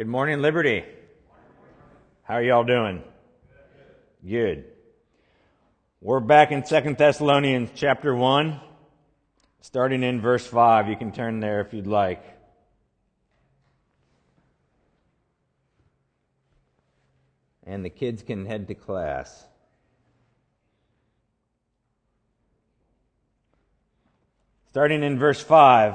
Good morning, Liberty. How are y'all doing? Good. We're back in Second Thessalonians chapter 1, starting in verse 5. You can turn there if you'd like. And the kids can head to class. Starting in verse 5.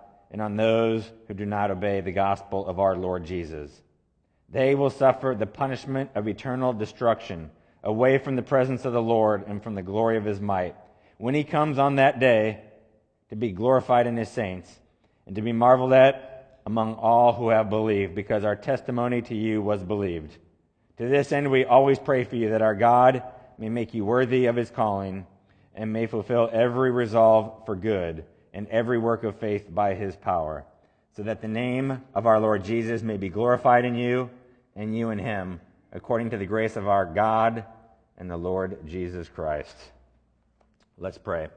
and on those who do not obey the gospel of our Lord Jesus. They will suffer the punishment of eternal destruction away from the presence of the Lord and from the glory of his might. When he comes on that day to be glorified in his saints and to be marveled at among all who have believed, because our testimony to you was believed. To this end, we always pray for you that our God may make you worthy of his calling and may fulfill every resolve for good and every work of faith by his power, so that the name of our Lord Jesus may be glorified in you and you in him, according to the grace of our God and the Lord Jesus Christ. Let's pray.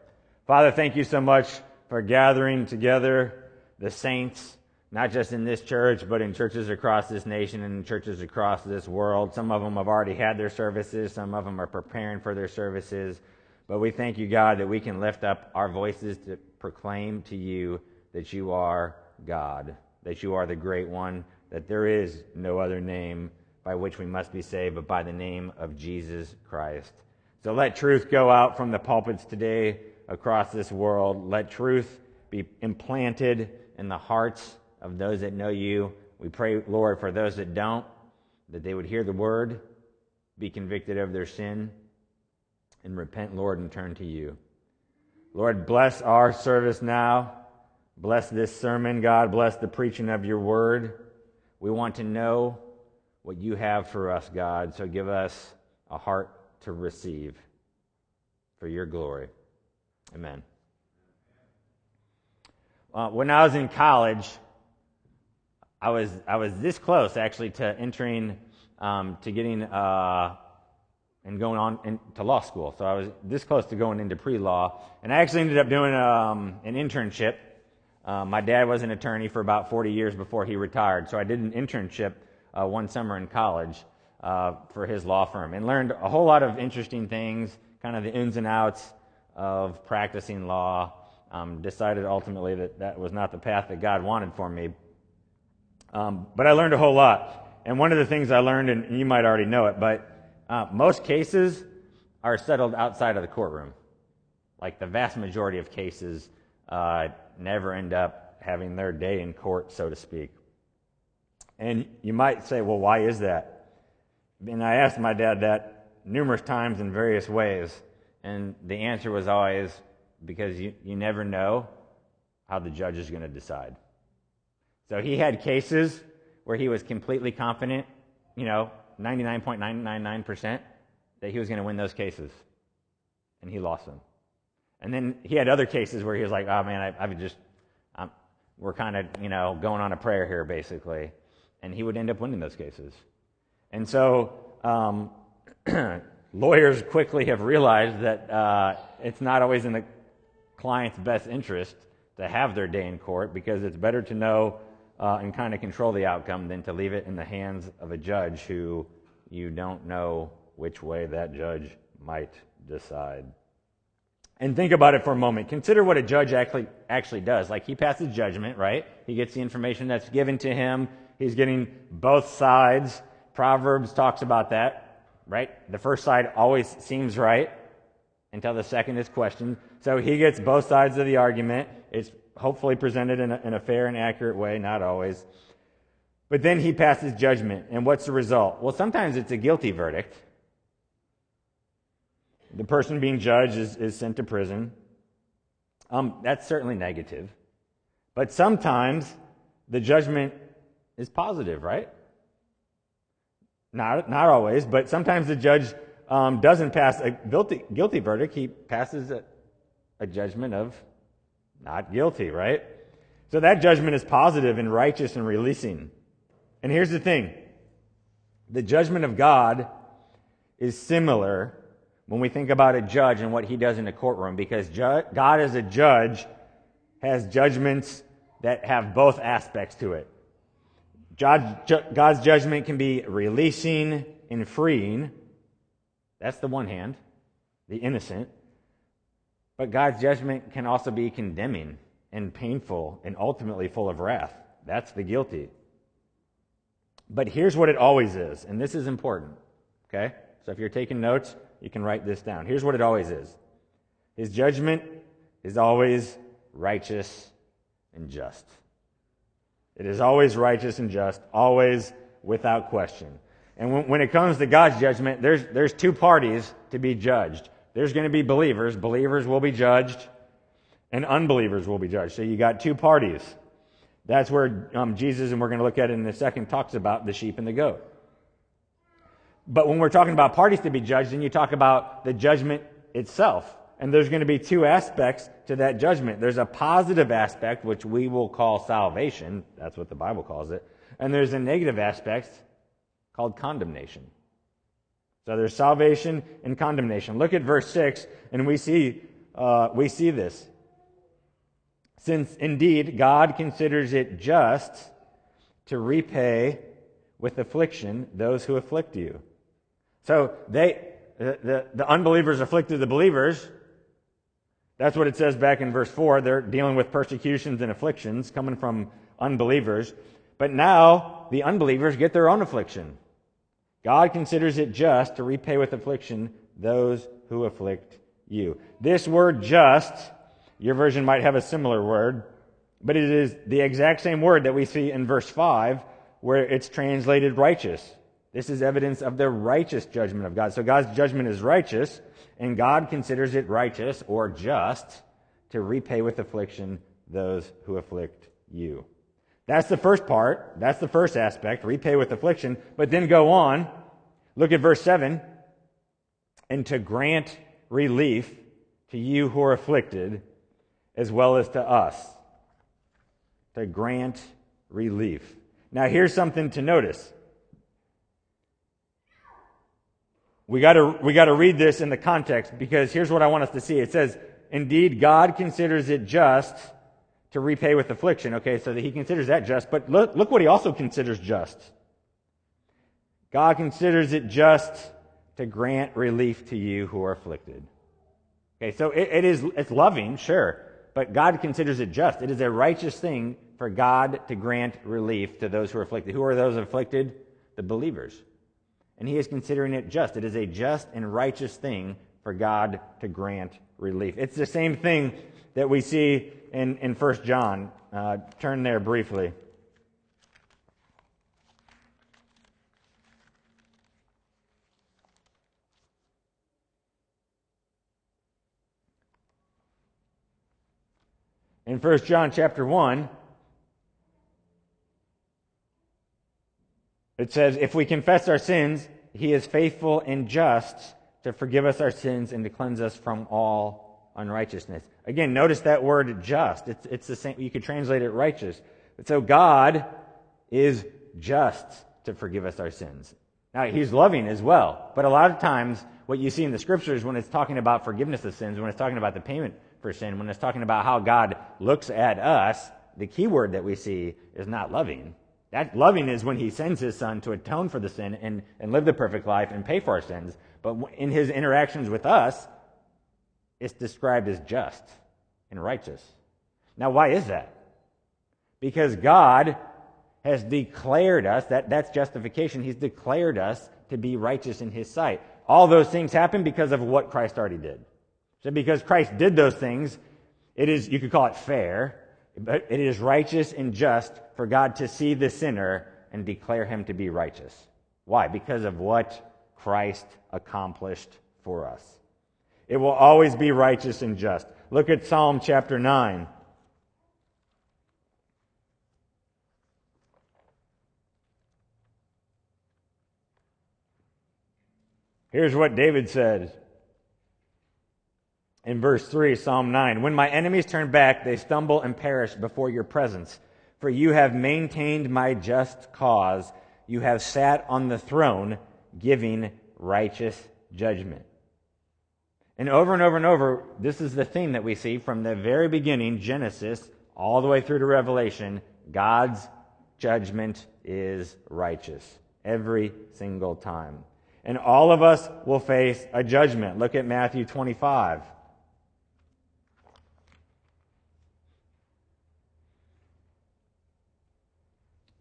Father, thank you so much for gathering together the saints, not just in this church, but in churches across this nation and churches across this world. Some of them have already had their services, some of them are preparing for their services. But we thank you, God, that we can lift up our voices to proclaim to you that you are God, that you are the great one, that there is no other name by which we must be saved but by the name of Jesus Christ. So let truth go out from the pulpits today across this world. Let truth be implanted in the hearts of those that know you. We pray, Lord, for those that don't, that they would hear the word, be convicted of their sin, and repent, Lord, and turn to you. Lord, bless our service now. Bless this sermon, God. Bless the preaching of your word. We want to know what you have for us, God. So give us a heart to receive for your glory. Amen. Uh, when I was in college, I was I was this close actually to entering um, to getting uh, and going on to law school. So I was this close to going into pre-law, and I actually ended up doing um, an internship. Uh, my dad was an attorney for about 40 years before he retired, so I did an internship uh, one summer in college uh, for his law firm and learned a whole lot of interesting things, kind of the ins and outs of practicing law. Um, decided ultimately that that was not the path that God wanted for me. Um, but I learned a whole lot. And one of the things I learned, and you might already know it, but uh, most cases are settled outside of the courtroom. Like the vast majority of cases uh, never end up having their day in court, so to speak. And you might say, well, why is that? And I asked my dad that numerous times in various ways, and the answer was always because you, you never know how the judge is going to decide. So he had cases where he was completely confident, you know, 99.999% that he was going to win those cases. And he lost them. And then he had other cases where he was like, oh man, I, I would just, I'm, we're kind of, you know, going on a prayer here, basically. And he would end up winning those cases. And so um, lawyers quickly have realized that uh, it's not always in the client's best interest to have their day in court because it's better to know uh, and kind of control the outcome than to leave it in the hands of a judge who you don't know which way that judge might decide. And think about it for a moment. Consider what a judge actually actually does. Like he passes judgment, right? He gets the information that's given to him. He's getting both sides. Proverbs talks about that, right? The first side always seems right until the second is questioned. So he gets both sides of the argument. It's hopefully presented in a, in a fair and accurate way, not always. But then he passes judgment. And what's the result? Well, sometimes it's a guilty verdict. The person being judged is, is sent to prison. Um, that's certainly negative. But sometimes the judgment is positive, right? Not, not always, but sometimes the judge um, doesn't pass a guilty, guilty verdict. He passes a, a judgment of not guilty, right? So that judgment is positive and righteous and releasing. And here's the thing the judgment of God is similar when we think about a judge and what he does in a courtroom because ju- God, as a judge, has judgments that have both aspects to it. God's judgment can be releasing and freeing. That's the one hand, the innocent. But God's judgment can also be condemning and painful and ultimately full of wrath. That's the guilty. But here's what it always is, and this is important. Okay? So if you're taking notes, you can write this down. Here's what it always is His judgment is always righteous and just. It is always righteous and just, always without question. And when, when it comes to God's judgment, there's, there's two parties to be judged. There's going to be believers. Believers will be judged, and unbelievers will be judged. So you got two parties. That's where um, Jesus, and we're going to look at it in a second, talks about the sheep and the goat. But when we're talking about parties to be judged, then you talk about the judgment itself. And there's going to be two aspects to that judgment. There's a positive aspect, which we will call salvation. That's what the Bible calls it. And there's a negative aspect called condemnation. So there's salvation and condemnation. Look at verse 6, and we see, uh, we see this. Since indeed God considers it just to repay with affliction those who afflict you. So they, the, the, the unbelievers afflicted the believers, that's what it says back in verse 4. They're dealing with persecutions and afflictions coming from unbelievers. But now the unbelievers get their own affliction. God considers it just to repay with affliction those who afflict you. This word just, your version might have a similar word, but it is the exact same word that we see in verse 5 where it's translated righteous. This is evidence of the righteous judgment of God. So God's judgment is righteous, and God considers it righteous or just to repay with affliction those who afflict you. That's the first part. That's the first aspect, repay with affliction. But then go on. Look at verse 7. And to grant relief to you who are afflicted, as well as to us. To grant relief. Now, here's something to notice. We gotta, we gotta read this in the context because here's what I want us to see. It says, indeed, God considers it just to repay with affliction. Okay, so that he considers that just, but look, look what he also considers just. God considers it just to grant relief to you who are afflicted. Okay, so it, it is, it's loving, sure, but God considers it just. It is a righteous thing for God to grant relief to those who are afflicted. Who are those afflicted? The believers and he is considering it just. It is a just and righteous thing for God to grant relief. It's the same thing that we see in, in 1 John. Uh, turn there briefly. In 1 John chapter 1, It says, If we confess our sins, he is faithful and just to forgive us our sins and to cleanse us from all unrighteousness. Again, notice that word just. It's, it's the same. You could translate it righteous. So God is just to forgive us our sins. Now, he's loving as well. But a lot of times, what you see in the scriptures when it's talking about forgiveness of sins, when it's talking about the payment for sin, when it's talking about how God looks at us, the key word that we see is not loving. That loving is when he sends his son to atone for the sin and, and live the perfect life and pay for our sins. But in his interactions with us, it's described as just and righteous. Now, why is that? Because God has declared us, that, that's justification, he's declared us to be righteous in his sight. All those things happen because of what Christ already did. So because Christ did those things, it is, you could call it fair, but it is righteous and just for God to see the sinner and declare him to be righteous. Why? Because of what Christ accomplished for us. It will always be righteous and just. Look at Psalm chapter 9. Here's what David said in verse 3, Psalm 9 When my enemies turn back, they stumble and perish before your presence. For you have maintained my just cause. You have sat on the throne, giving righteous judgment. And over and over and over, this is the theme that we see from the very beginning, Genesis, all the way through to Revelation. God's judgment is righteous every single time. And all of us will face a judgment. Look at Matthew 25.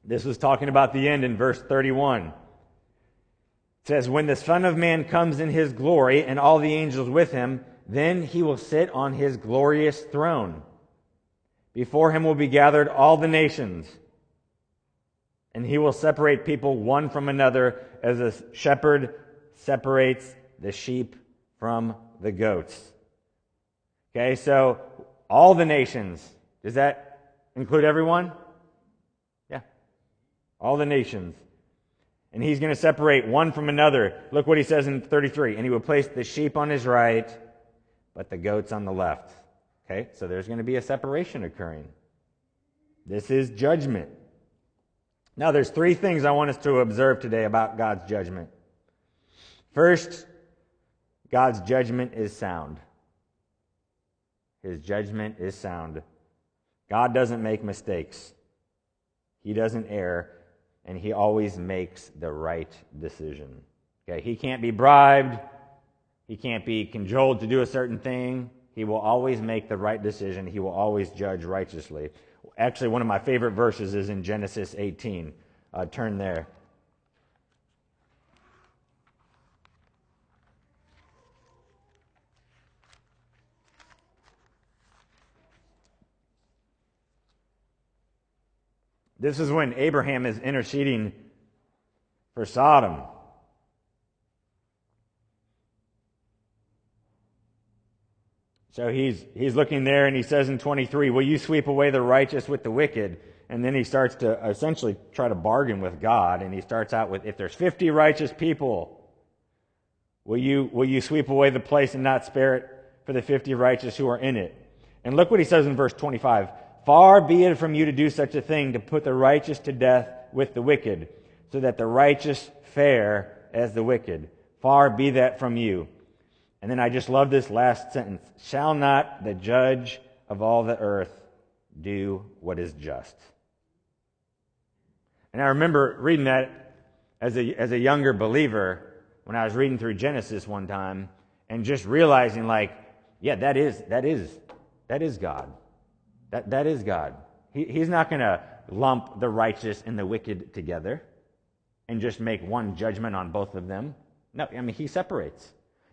This was talking about the end in verse 31. It says, When the Son of Man comes in his glory and all the angels with him, then he will sit on his glorious throne. Before him will be gathered all the nations, and he will separate people one from another as a shepherd separates the sheep from the goats. Okay, so all the nations. Does that include everyone? Yeah. All the nations. And he's going to separate one from another. Look what he says in 33. And he will place the sheep on his right, but the goats on the left. Okay, so there's going to be a separation occurring. This is judgment. Now, there's three things I want us to observe today about God's judgment. First, God's judgment is sound. His judgment is sound. God doesn't make mistakes. He doesn't err and he always makes the right decision. Okay, he can't be bribed, he can't be cajoled to do a certain thing. He will always make the right decision. He will always judge righteously. Actually, one of my favorite verses is in Genesis 18. Uh, turn there. This is when Abraham is interceding for Sodom. So he's, he's looking there and he says in 23, Will you sweep away the righteous with the wicked? And then he starts to essentially try to bargain with God. And he starts out with, If there's 50 righteous people, will you, will you sweep away the place and not spare it for the 50 righteous who are in it? And look what he says in verse 25. Far be it from you to do such a thing, to put the righteous to death with the wicked, so that the righteous fare as the wicked. Far be that from you. And then I just love this last sentence. Shall not the judge of all the earth do what is just? And I remember reading that as a, as a younger believer when I was reading through Genesis one time and just realizing like, yeah, that is, that is, that is God. That, that is God. He, he's not going to lump the righteous and the wicked together and just make one judgment on both of them. No, I mean, he separates.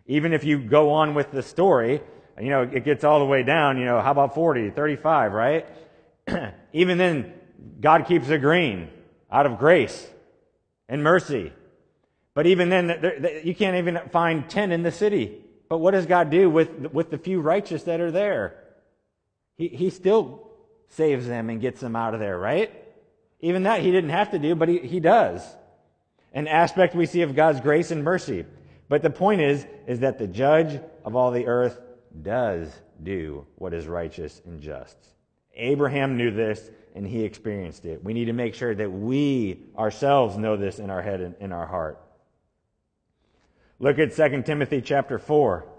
Even if you go on with the story, you know, it gets all the way down, you know, how about 40, 35, right? Even then, God keeps agreeing out of grace and mercy. But even then, you can't even find 10 in the city. But what does God do with, with the few righteous that are there? He, he still saves them and gets them out of there, right? Even that he didn't have to do, but he, he does. An aspect we see of God's grace and mercy. But the point is, is that the judge of all the earth does do what is righteous and just. Abraham knew this and he experienced it. We need to make sure that we ourselves know this in our head and in our heart. Look at 2 Timothy chapter 4.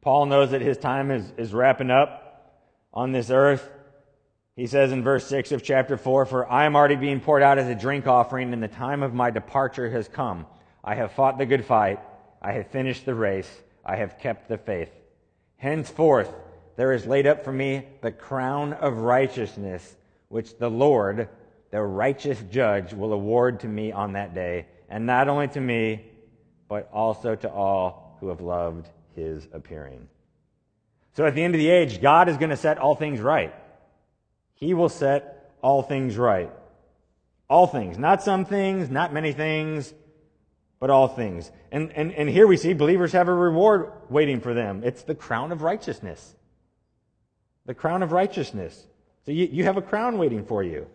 Paul knows that his time is, is wrapping up on this earth. He says in verse 6 of chapter 4 For I am already being poured out as a drink offering, and the time of my departure has come. I have fought the good fight. I have finished the race. I have kept the faith. Henceforth, there is laid up for me the crown of righteousness, which the Lord, the righteous judge, will award to me on that day, and not only to me, but also to all who have loved his appearing. So at the end of the age, God is going to set all things right. He will set all things right. All things. Not some things, not many things, but all things. And, and, and here we see believers have a reward waiting for them. It's the crown of righteousness. The crown of righteousness. So you, you have a crown waiting for you.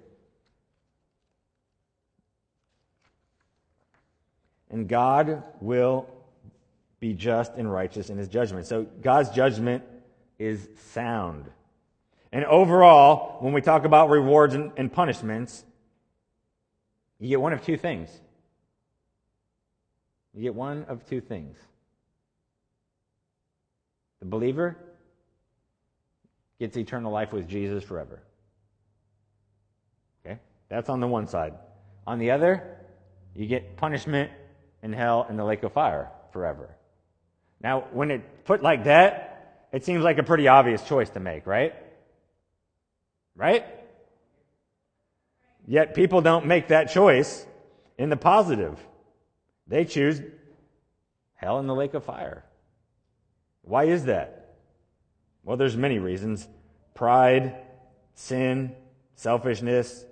And God will be just and righteous in his judgment. So God's judgment is sound. And overall, when we talk about rewards and, and punishments, you get one of two things. You get one of two things. The believer gets eternal life with Jesus forever. Okay? That's on the one side. On the other, you get punishment in hell and the lake of fire forever. Now, when it put like that, it seems like a pretty obvious choice to make, right? Right? Yet people don't make that choice in the positive. They choose hell in the lake of fire. Why is that? Well, there's many reasons. Pride, sin, selfishness.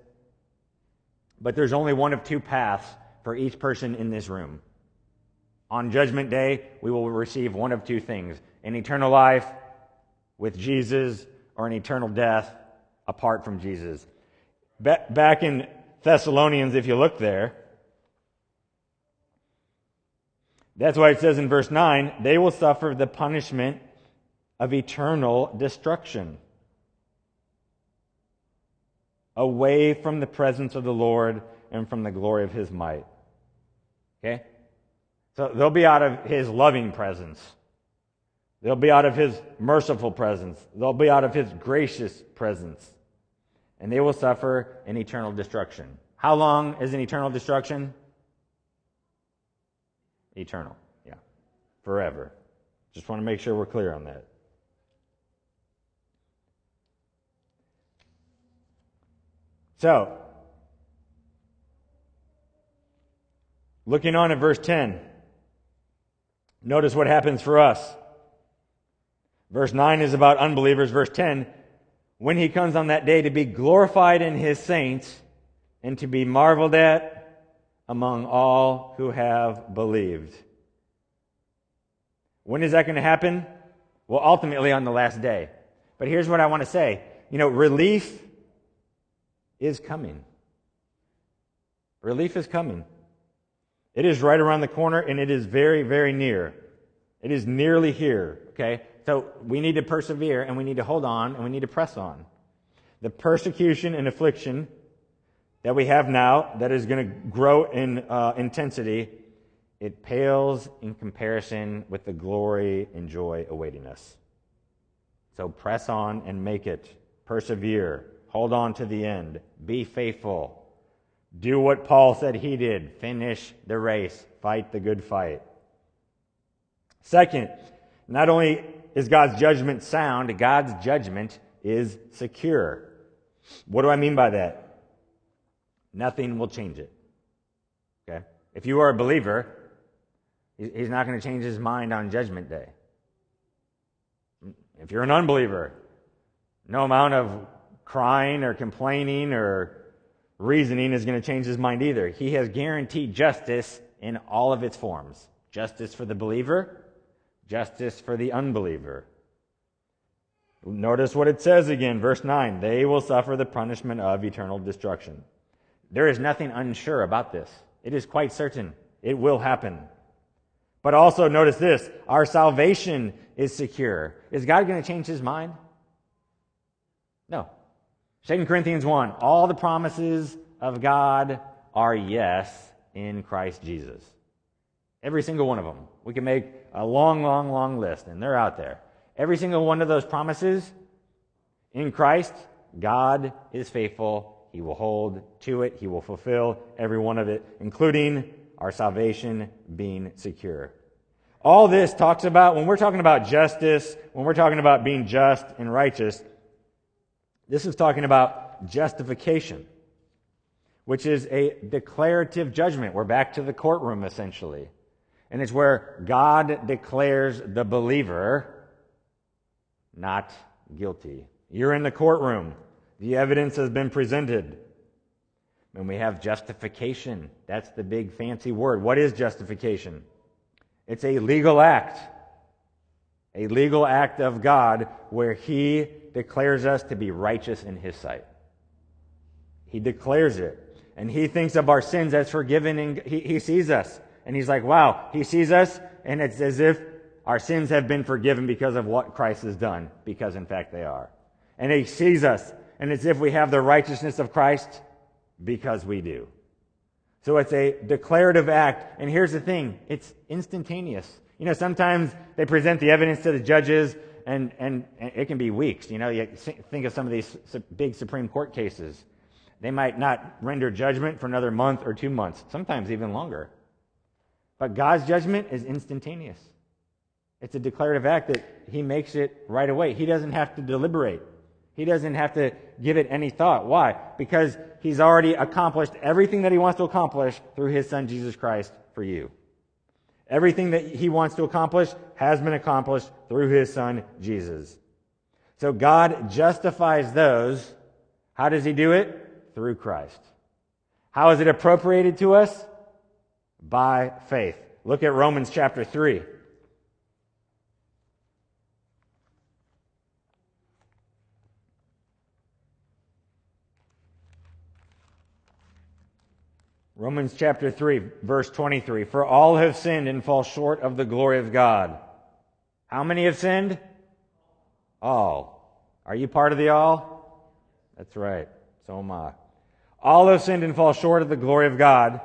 But there's only one of two paths for each person in this room. On Judgment Day, we will receive one of two things an eternal life with Jesus or an eternal death apart from Jesus. Back in Thessalonians, if you look there, that's why it says in verse 9, they will suffer the punishment of eternal destruction away from the presence of the Lord and from the glory of his might. Okay? So they'll be out of his loving presence. They'll be out of his merciful presence. They'll be out of his gracious presence. And they will suffer an eternal destruction. How long is an eternal destruction? Eternal. Yeah. Forever. Just want to make sure we're clear on that. So, looking on at verse 10, notice what happens for us. Verse 9 is about unbelievers. Verse 10, when he comes on that day to be glorified in his saints and to be marveled at among all who have believed. When is that going to happen? Well, ultimately on the last day. But here's what I want to say. You know, relief is coming. Relief is coming. It is right around the corner and it is very, very near. It is nearly here, okay? So we need to persevere and we need to hold on and we need to press on. The persecution and affliction that we have now that is going to grow in uh, intensity, it pales in comparison with the glory and joy awaiting us. So press on and make it. Persevere. Hold on to the end. Be faithful. Do what Paul said he did. Finish the race. Fight the good fight. Second, not only is God's judgment sound, God's judgment is secure. What do I mean by that? Nothing will change it. Okay? If you are a believer, he's not going to change his mind on judgment day. If you're an unbeliever, no amount of crying or complaining or reasoning is going to change his mind either. He has guaranteed justice in all of its forms justice for the believer, justice for the unbeliever. Notice what it says again, verse 9 they will suffer the punishment of eternal destruction. There is nothing unsure about this. It is quite certain it will happen. But also notice this our salvation is secure. Is God going to change his mind? No. 2 Corinthians 1 All the promises of God are yes in Christ Jesus. Every single one of them. We can make a long, long, long list, and they're out there. Every single one of those promises in Christ, God is faithful. He will hold to it. He will fulfill every one of it, including our salvation being secure. All this talks about, when we're talking about justice, when we're talking about being just and righteous, this is talking about justification, which is a declarative judgment. We're back to the courtroom, essentially. And it's where God declares the believer not guilty. You're in the courtroom. The evidence has been presented. And we have justification. That's the big fancy word. What is justification? It's a legal act. A legal act of God where He declares us to be righteous in His sight. He declares it. And He thinks of our sins as forgiven, and He, he sees us. And He's like, wow, He sees us, and it's as if our sins have been forgiven because of what Christ has done, because in fact they are. And He sees us, and it's as if we have the righteousness of Christ because we do. So it's a declarative act. And here's the thing it's instantaneous. You know, sometimes they present the evidence to the judges, and, and, and it can be weeks. You know, you think of some of these big Supreme Court cases. They might not render judgment for another month or two months, sometimes even longer. But God's judgment is instantaneous. It's a declarative act that He makes it right away. He doesn't have to deliberate. He doesn't have to give it any thought. Why? Because he's already accomplished everything that he wants to accomplish through his son Jesus Christ for you. Everything that he wants to accomplish has been accomplished through his son Jesus. So God justifies those. How does he do it? Through Christ. How is it appropriated to us? By faith. Look at Romans chapter 3. Romans chapter 3, verse 23. For all have sinned and fall short of the glory of God. How many have sinned? All. Are you part of the all? That's right. So am I. All have sinned and fall short of the glory of God.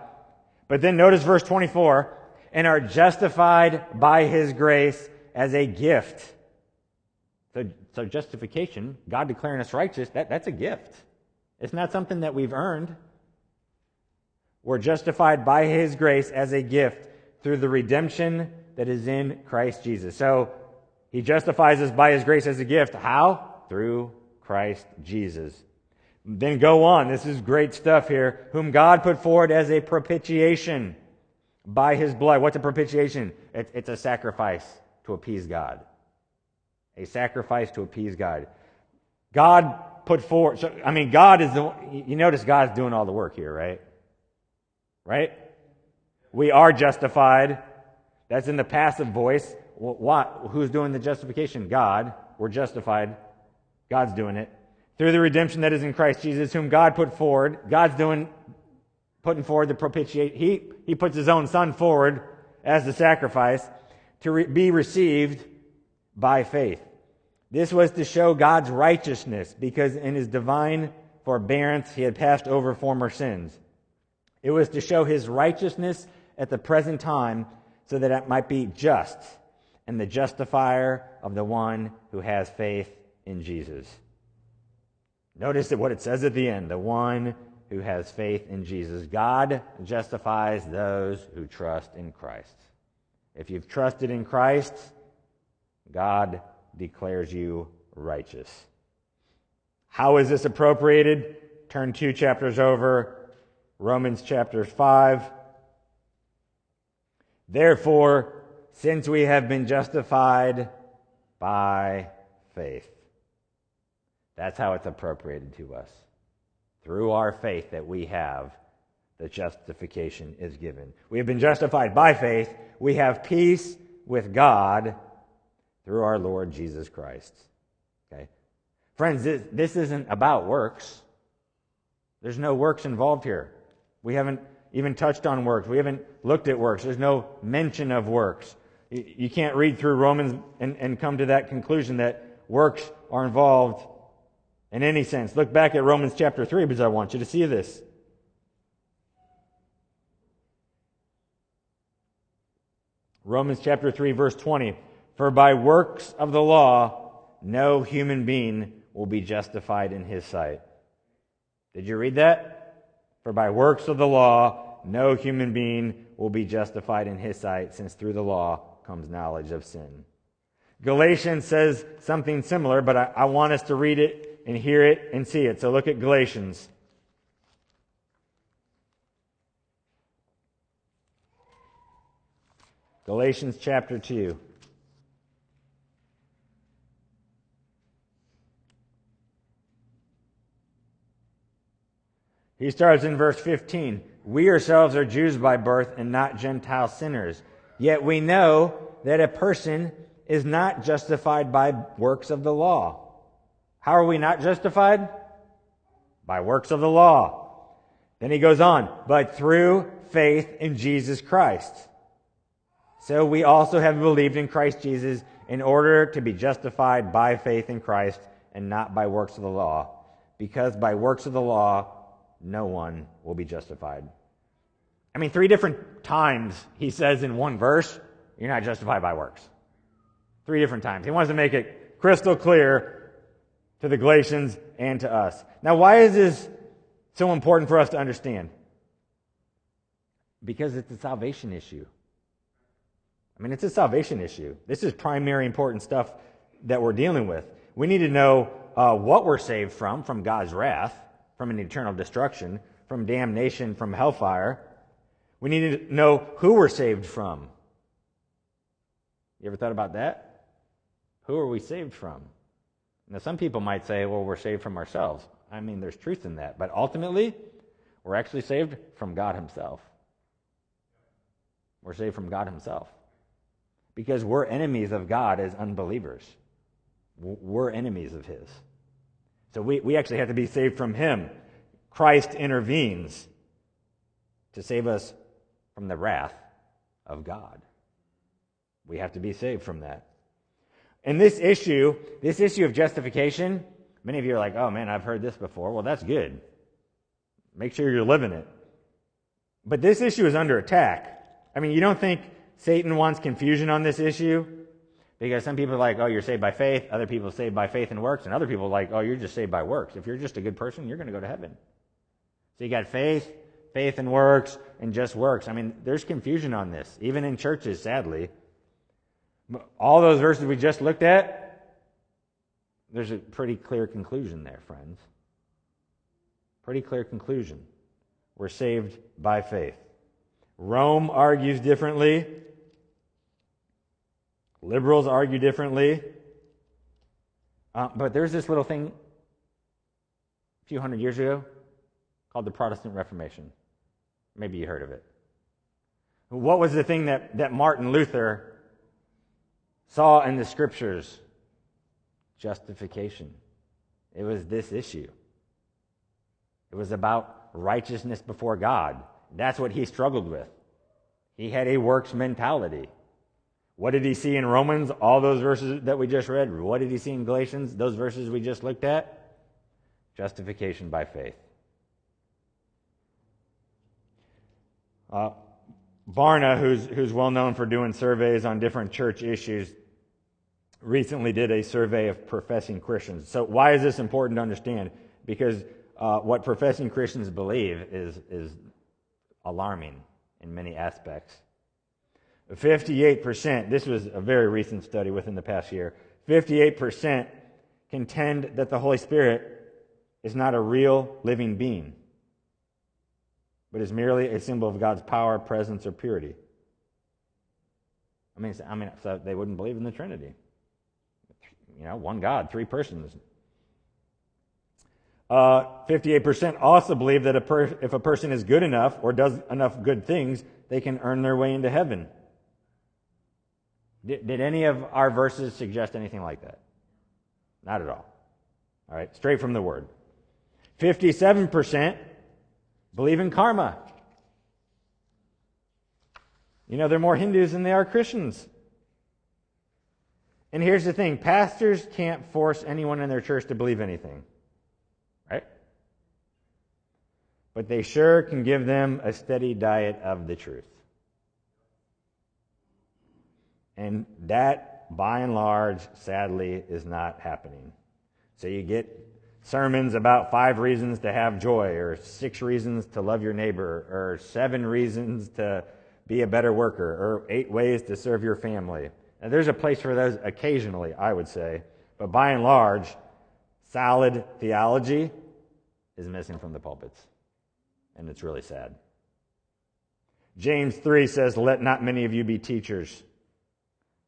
But then notice verse 24. And are justified by his grace as a gift. So, so justification, God declaring us righteous, that, that's a gift. It's not something that we've earned. We're justified by his grace as a gift through the redemption that is in Christ Jesus. So he justifies us by his grace as a gift. How? Through Christ Jesus. Then go on. This is great stuff here. Whom God put forward as a propitiation by his blood. What's a propitiation? It's a sacrifice to appease God. A sacrifice to appease God. God put forward, so, I mean, God is the, you notice God's doing all the work here, right? Right? We are justified. That's in the passive voice. What? Who's doing the justification? God. We're justified. God's doing it. Through the redemption that is in Christ Jesus, whom God put forward. God's doing, putting forward the propitiate. He, he puts his own son forward as the sacrifice to re- be received by faith. This was to show God's righteousness because in his divine forbearance he had passed over former sins. It was to show his righteousness at the present time so that it might be just and the justifier of the one who has faith in Jesus. Notice what it says at the end the one who has faith in Jesus. God justifies those who trust in Christ. If you've trusted in Christ, God declares you righteous. How is this appropriated? Turn two chapters over Romans chapter 5. Therefore, since we have been justified by faith, that's how it's appropriated to us. Through our faith that we have, the justification is given. We have been justified by faith. We have peace with God through our Lord Jesus Christ. Okay? Friends, this, this isn't about works. There's no works involved here. We haven't even touched on works. We haven't looked at works. There's no mention of works. You can't read through Romans and, and come to that conclusion that works are involved in any sense. Look back at Romans chapter 3 because I want you to see this. Romans chapter 3, verse 20. For by works of the law, no human being will be justified in his sight. Did you read that? For by works of the law, no human being will be justified in his sight, since through the law comes knowledge of sin. Galatians says something similar, but I, I want us to read it and hear it and see it. So look at Galatians. Galatians chapter 2. He starts in verse 15. We ourselves are Jews by birth and not Gentile sinners. Yet we know that a person is not justified by works of the law. How are we not justified? By works of the law. Then he goes on, but through faith in Jesus Christ. So we also have believed in Christ Jesus in order to be justified by faith in Christ and not by works of the law, because by works of the law, no one will be justified. I mean, three different times he says in one verse, you're not justified by works. Three different times. He wants to make it crystal clear to the Galatians and to us. Now, why is this so important for us to understand? Because it's a salvation issue. I mean, it's a salvation issue. This is primary important stuff that we're dealing with. We need to know uh, what we're saved from, from God's wrath, from an eternal destruction, from damnation, from hellfire. We need to know who we're saved from. You ever thought about that? Who are we saved from? Now, some people might say, well, we're saved from ourselves. I mean, there's truth in that. But ultimately, we're actually saved from God Himself. We're saved from God Himself because we're enemies of God as unbelievers. We're enemies of His. So we, we actually have to be saved from Him. Christ intervenes to save us from the wrath of God. We have to be saved from that. And this issue, this issue of justification, many of you are like, oh man, I've heard this before. Well, that's good. Make sure you're living it. But this issue is under attack. I mean, you don't think Satan wants confusion on this issue because some people are like, oh, you're saved by faith. Other people are saved by faith and works. And other people are like, oh, you're just saved by works. If you're just a good person, you're going to go to heaven. So you got faith, faith and works, and just works. I mean, there's confusion on this, even in churches, sadly. All those verses we just looked at, there's a pretty clear conclusion there, friends. Pretty clear conclusion. We're saved by faith. Rome argues differently. Liberals argue differently. Uh, but there's this little thing a few hundred years ago called the Protestant Reformation. Maybe you heard of it. What was the thing that, that Martin Luther saw in the scriptures? Justification. It was this issue. It was about righteousness before God. That's what he struggled with. He had a works mentality. What did he see in Romans? All those verses that we just read. What did he see in Galatians? Those verses we just looked at? Justification by faith. Uh, Barna, who's, who's well known for doing surveys on different church issues, recently did a survey of professing Christians. So, why is this important to understand? Because uh, what professing Christians believe is, is alarming in many aspects. 58%, this was a very recent study within the past year, 58% contend that the Holy Spirit is not a real living being, but is merely a symbol of God's power, presence, or purity. I mean, I mean, so they wouldn't believe in the Trinity. You know, one God, three persons. Uh, 58% also believe that a per- if a person is good enough or does enough good things, they can earn their way into heaven. Did, did any of our verses suggest anything like that? Not at all. All right, straight from the word. 57% believe in karma. You know, they're more Hindus than they are Christians. And here's the thing pastors can't force anyone in their church to believe anything. Right? But they sure can give them a steady diet of the truth. And that, by and large, sadly, is not happening. So you get sermons about five reasons to have joy, or six reasons to love your neighbor, or seven reasons to be a better worker, or eight ways to serve your family. And there's a place for those occasionally, I would say. But by and large, solid theology is missing from the pulpits and it's really sad. James 3 says, Let not many of you be teachers.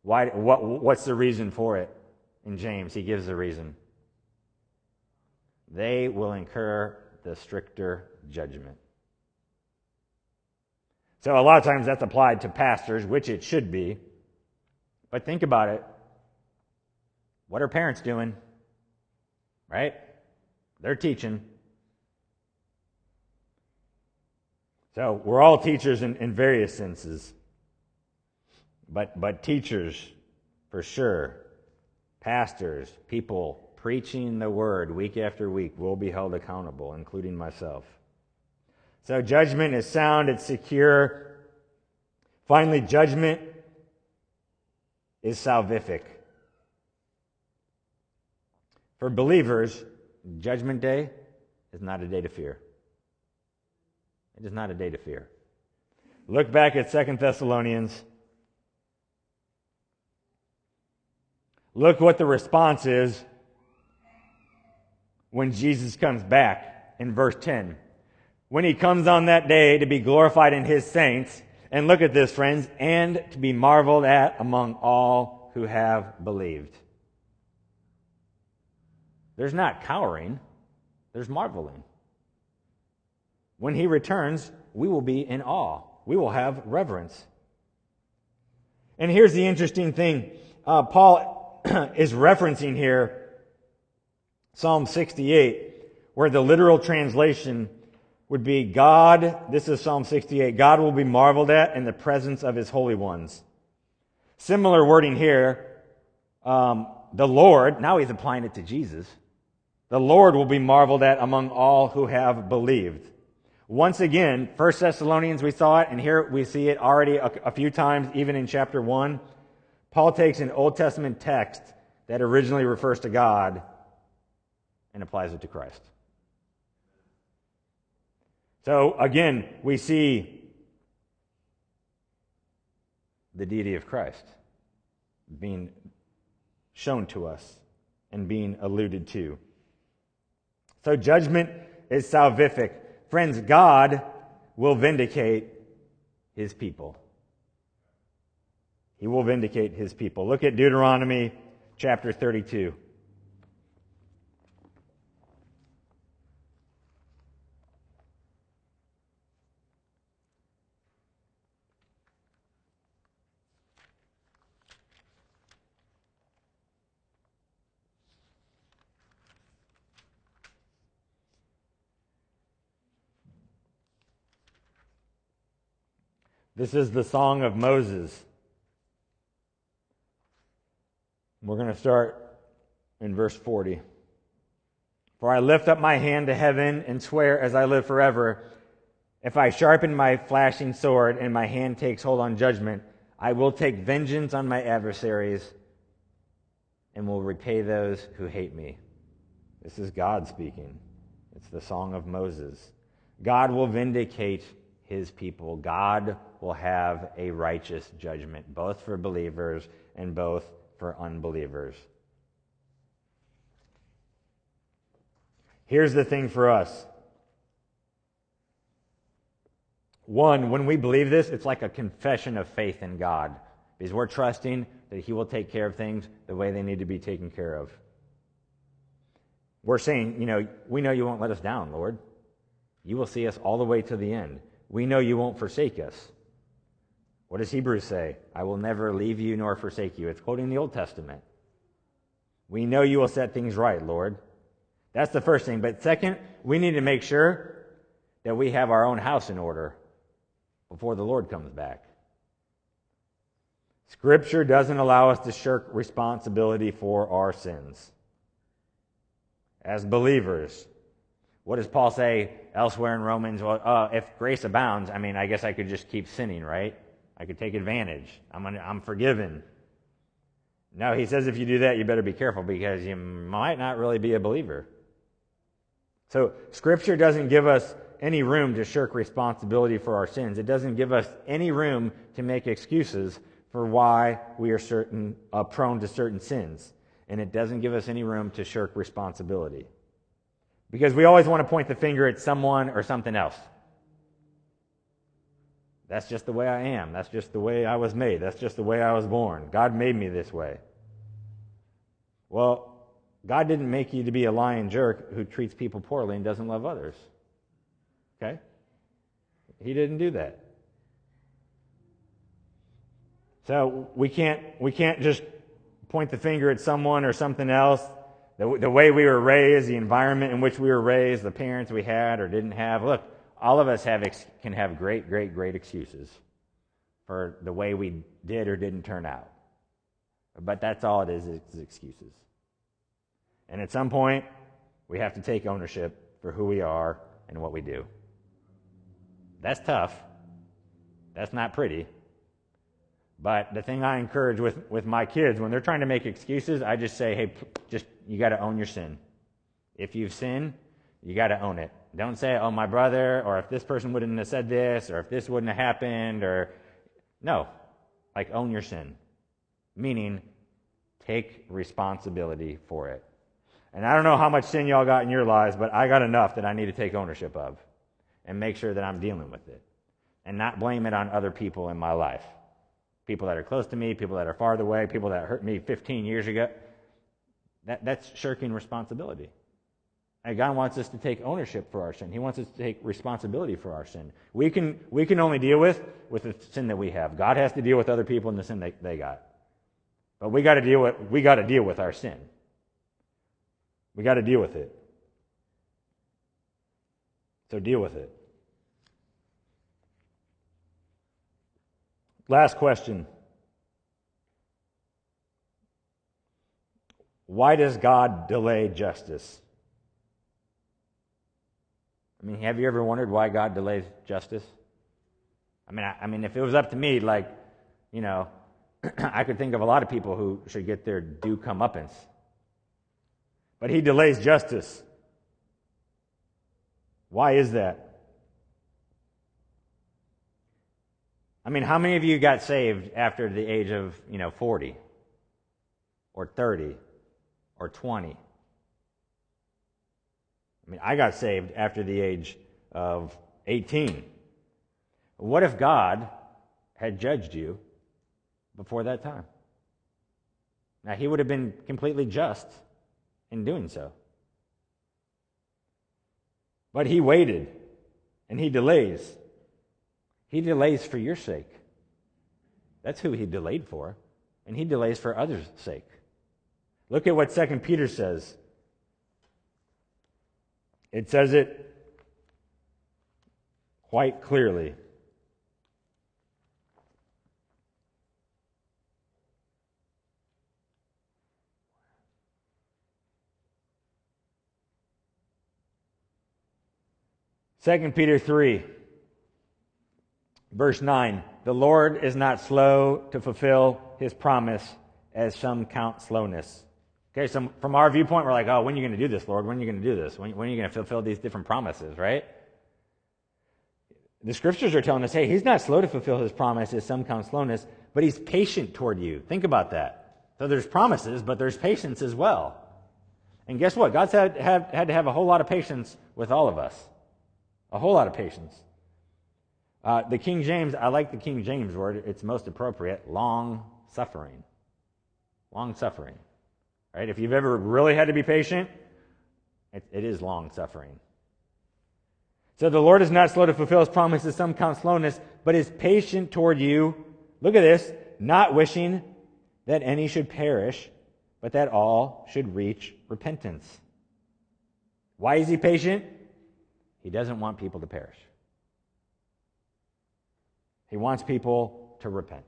Why, what, what's the reason for it? In James, he gives the reason. They will incur the stricter judgment. So, a lot of times that's applied to pastors, which it should be. But think about it. What are parents doing? Right? They're teaching. So we're all teachers in, in various senses. But, but teachers, for sure, pastors, people preaching the word week after week will be held accountable, including myself. So judgment is sound, it's secure. Finally, judgment is salvific. For believers, Judgment Day is not a day to fear. It is not a day to fear. Look back at Second Thessalonians. Look what the response is when Jesus comes back in verse 10. When he comes on that day to be glorified in his saints, and look at this, friends, and to be marveled at among all who have believed. There's not cowering, there's marveling. When he returns, we will be in awe. We will have reverence. And here's the interesting thing uh, Paul is referencing here Psalm 68, where the literal translation would be God, this is Psalm 68, God will be marveled at in the presence of his holy ones. Similar wording here, um, the Lord, now he's applying it to Jesus. The Lord will be marveled at among all who have believed. Once again, 1 Thessalonians, we saw it, and here we see it already a, a few times, even in chapter 1. Paul takes an Old Testament text that originally refers to God and applies it to Christ. So again, we see the deity of Christ being shown to us and being alluded to. So judgment is salvific. Friends, God will vindicate his people. He will vindicate his people. Look at Deuteronomy chapter 32. This is the Song of Moses. We're going to start in verse 40. For I lift up my hand to heaven and swear as I live forever, if I sharpen my flashing sword and my hand takes hold on judgment, I will take vengeance on my adversaries and will repay those who hate me. This is God speaking. It's the Song of Moses. God will vindicate his people. God will have a righteous judgment, both for believers and both for unbelievers. Here's the thing for us. One, when we believe this, it's like a confession of faith in God because we're trusting that He will take care of things the way they need to be taken care of. We're saying, you know, we know you won't let us down, Lord. You will see us all the way to the end. We know you won't forsake us. What does Hebrews say? I will never leave you nor forsake you. It's quoting the Old Testament. We know you will set things right, Lord. That's the first thing. But second, we need to make sure that we have our own house in order before the Lord comes back. Scripture doesn't allow us to shirk responsibility for our sins. As believers, what does Paul say elsewhere in Romans? Well, uh, if grace abounds, I mean, I guess I could just keep sinning, right? I could take advantage. I'm, I'm forgiven. No, he says if you do that, you better be careful because you might not really be a believer. So, Scripture doesn't give us any room to shirk responsibility for our sins. It doesn't give us any room to make excuses for why we are certain, uh, prone to certain sins. And it doesn't give us any room to shirk responsibility. Because we always want to point the finger at someone or something else. That's just the way I am. That's just the way I was made. That's just the way I was born. God made me this way. Well, God didn't make you to be a lying jerk who treats people poorly and doesn't love others. Okay? He didn't do that. So we can't we can't just point the finger at someone or something else, the, the way we were raised, the environment in which we were raised, the parents we had or didn't have. Look, all of us have, can have great, great, great excuses for the way we did or didn't turn out. But that's all it is, it's excuses. And at some point, we have to take ownership for who we are and what we do. That's tough. That's not pretty. But the thing I encourage with, with my kids, when they're trying to make excuses, I just say, hey, just, you got to own your sin. If you've sinned, you got to own it. Don't say, oh, my brother, or if this person wouldn't have said this, or if this wouldn't have happened, or. No. Like, own your sin. Meaning, take responsibility for it. And I don't know how much sin y'all got in your lives, but I got enough that I need to take ownership of and make sure that I'm dealing with it and not blame it on other people in my life. People that are close to me, people that are farther away, people that hurt me 15 years ago. That, that's shirking responsibility. And God wants us to take ownership for our sin. He wants us to take responsibility for our sin. We can, we can only deal with, with the sin that we have. God has to deal with other people and the sin they, they got. But we got to deal with, we got to deal with our sin. We got to deal with it. So deal with it. Last question. Why does God delay justice? I mean, have you ever wondered why God delays justice? I mean, I, I mean, if it was up to me, like, you know, I could think of a lot of people who should get their due comeuppance. But he delays justice. Why is that? I mean, how many of you got saved after the age of, you know, 40 or 30 or 20? I mean, I got saved after the age of 18. What if God had judged you before that time? Now, he would have been completely just in doing so. But he waited and he delays. He delays for your sake. That's who he delayed for. And he delays for others' sake. Look at what 2 Peter says. It says it quite clearly. Second Peter 3, verse 9. The Lord is not slow to fulfill his promise, as some count slowness Okay, so from our viewpoint, we're like, oh, when are you going to do this, Lord? When are you going to do this? When, when are you going to fulfill these different promises, right? The scriptures are telling us, hey, he's not slow to fulfill his promises, some count slowness, but he's patient toward you. Think about that. So there's promises, but there's patience as well. And guess what? God's had, had, had to have a whole lot of patience with all of us. A whole lot of patience. Uh, the King James, I like the King James word. It's most appropriate. Long suffering. Long suffering. Right? If you've ever really had to be patient, it, it is long suffering. So the Lord is not slow to fulfill his promises, some count slowness, but is patient toward you. Look at this, not wishing that any should perish, but that all should reach repentance. Why is he patient? He doesn't want people to perish. He wants people to repent.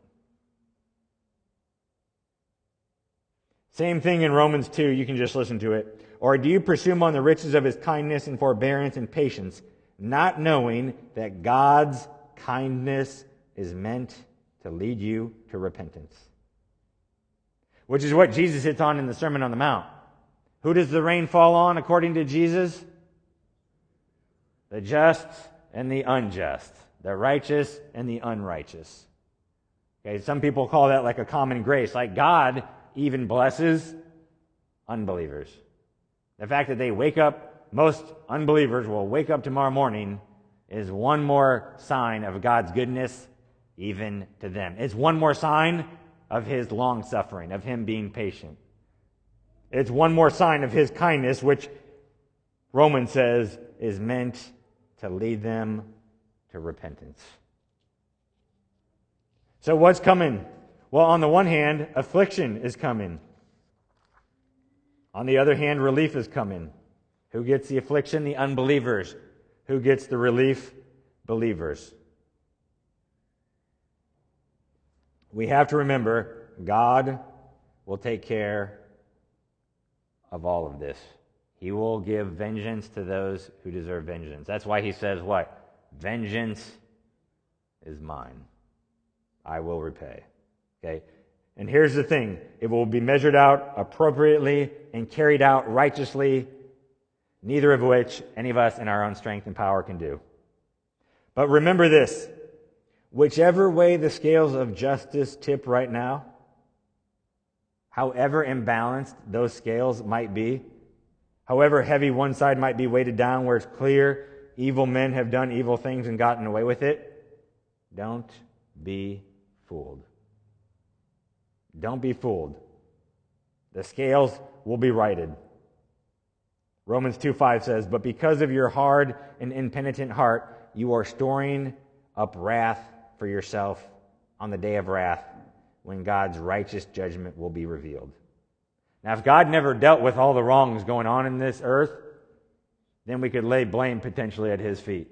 Same thing in Romans 2, you can just listen to it. Or do you presume on the riches of his kindness and forbearance and patience, not knowing that God's kindness is meant to lead you to repentance? Which is what Jesus hits on in the Sermon on the Mount. Who does the rain fall on according to Jesus? The just and the unjust, the righteous and the unrighteous. Okay, some people call that like a common grace. Like God even blesses unbelievers. The fact that they wake up, most unbelievers will wake up tomorrow morning, is one more sign of God's goodness even to them. It's one more sign of his long suffering, of him being patient. It's one more sign of his kindness, which Romans says is meant to lead them to repentance. So, what's coming? Well, on the one hand, affliction is coming. On the other hand, relief is coming. Who gets the affliction? The unbelievers. Who gets the relief? Believers. We have to remember God will take care of all of this. He will give vengeance to those who deserve vengeance. That's why he says, What? Vengeance is mine. I will repay. Okay? And here's the thing it will be measured out appropriately and carried out righteously, neither of which any of us in our own strength and power can do. But remember this whichever way the scales of justice tip right now, however imbalanced those scales might be, however heavy one side might be weighted down where it's clear evil men have done evil things and gotten away with it, don't be fooled. Don't be fooled. The scales will be righted. Romans 2 5 says, But because of your hard and impenitent heart, you are storing up wrath for yourself on the day of wrath when God's righteous judgment will be revealed. Now, if God never dealt with all the wrongs going on in this earth, then we could lay blame potentially at his feet.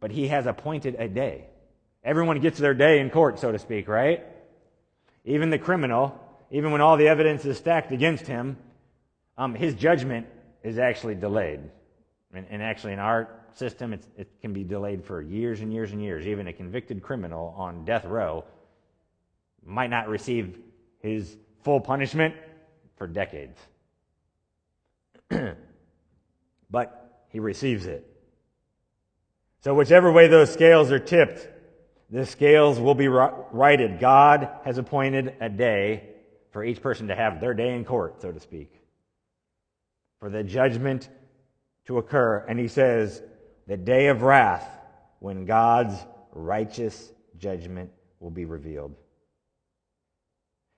But he has appointed a day. Everyone gets their day in court, so to speak, right? Even the criminal, even when all the evidence is stacked against him, um, his judgment is actually delayed. And, and actually, in our system, it can be delayed for years and years and years. Even a convicted criminal on death row might not receive his full punishment for decades. but he receives it. So, whichever way those scales are tipped, the scales will be righted. God has appointed a day for each person to have their day in court, so to speak, for the judgment to occur. And he says, the day of wrath when God's righteous judgment will be revealed.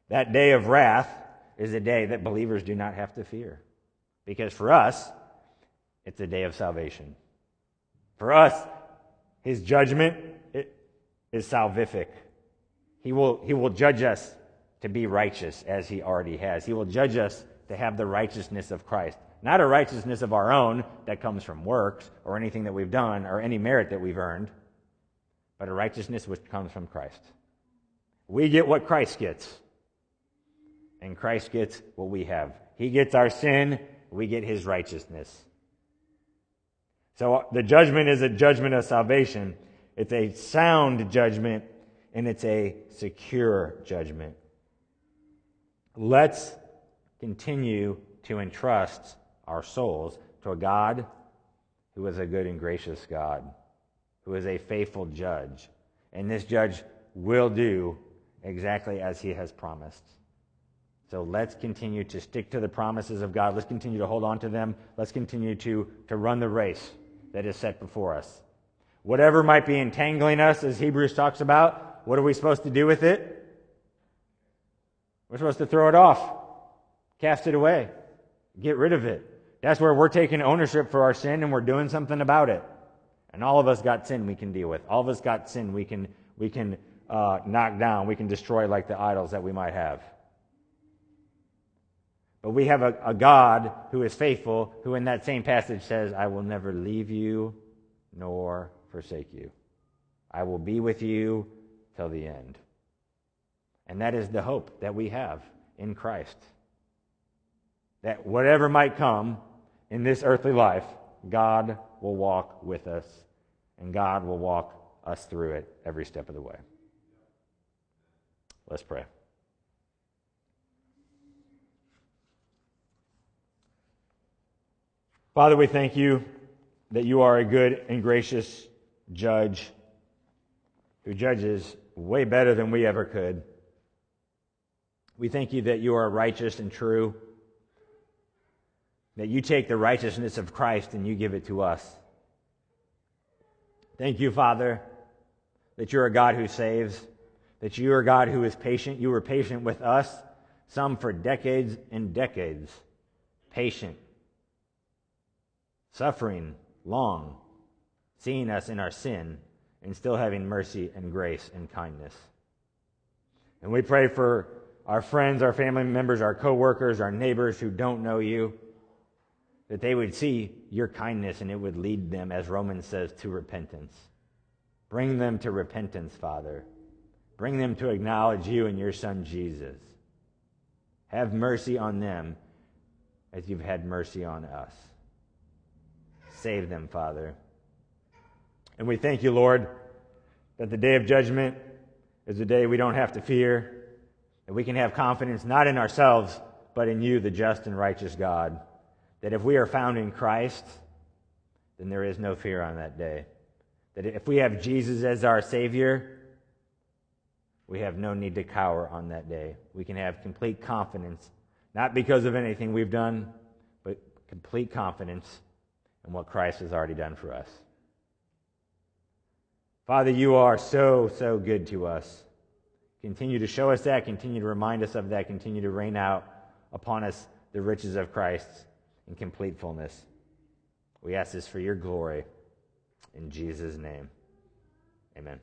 That day of wrath is a day that believers do not have to fear. Because for us, it's a day of salvation. For us, his judgment is salvific. He will, he will judge us to be righteous as he already has. He will judge us to have the righteousness of Christ. Not a righteousness of our own that comes from works or anything that we've done or any merit that we've earned, but a righteousness which comes from Christ. We get what Christ gets, and Christ gets what we have. He gets our sin, we get his righteousness. So uh, the judgment is a judgment of salvation. It's a sound judgment and it's a secure judgment. Let's continue to entrust our souls to a God who is a good and gracious God, who is a faithful judge. And this judge will do exactly as he has promised. So let's continue to stick to the promises of God. Let's continue to hold on to them. Let's continue to, to run the race that is set before us. Whatever might be entangling us, as Hebrews talks about, what are we supposed to do with it? We're supposed to throw it off, cast it away, get rid of it. That's where we're taking ownership for our sin and we're doing something about it. And all of us got sin we can deal with. All of us got sin we can we can uh, knock down. We can destroy like the idols that we might have. But we have a, a God who is faithful, who in that same passage says, "I will never leave you nor forsake you. I will be with you till the end. And that is the hope that we have in Christ. That whatever might come in this earthly life, God will walk with us, and God will walk us through it every step of the way. Let's pray. Father, we thank you that you are a good and gracious judge who judges way better than we ever could. We thank you that you are righteous and true, that you take the righteousness of Christ and you give it to us. Thank you, Father, that you're a God who saves, that you are a God who is patient. You were patient with us, some for decades and decades. Patient, suffering long seeing us in our sin and still having mercy and grace and kindness. And we pray for our friends, our family members, our coworkers, our neighbors who don't know you, that they would see your kindness and it would lead them, as Romans says, to repentance. Bring them to repentance, Father. Bring them to acknowledge you and your Son, Jesus. Have mercy on them as you've had mercy on us. Save them, Father. And we thank you, Lord, that the day of judgment is a day we don't have to fear, that we can have confidence not in ourselves, but in you, the just and righteous God. That if we are found in Christ, then there is no fear on that day. That if we have Jesus as our Savior, we have no need to cower on that day. We can have complete confidence, not because of anything we've done, but complete confidence in what Christ has already done for us. Father, you are so, so good to us. Continue to show us that, continue to remind us of that, continue to rain out upon us the riches of Christ in complete fullness. We ask this for your glory. In Jesus' name, amen.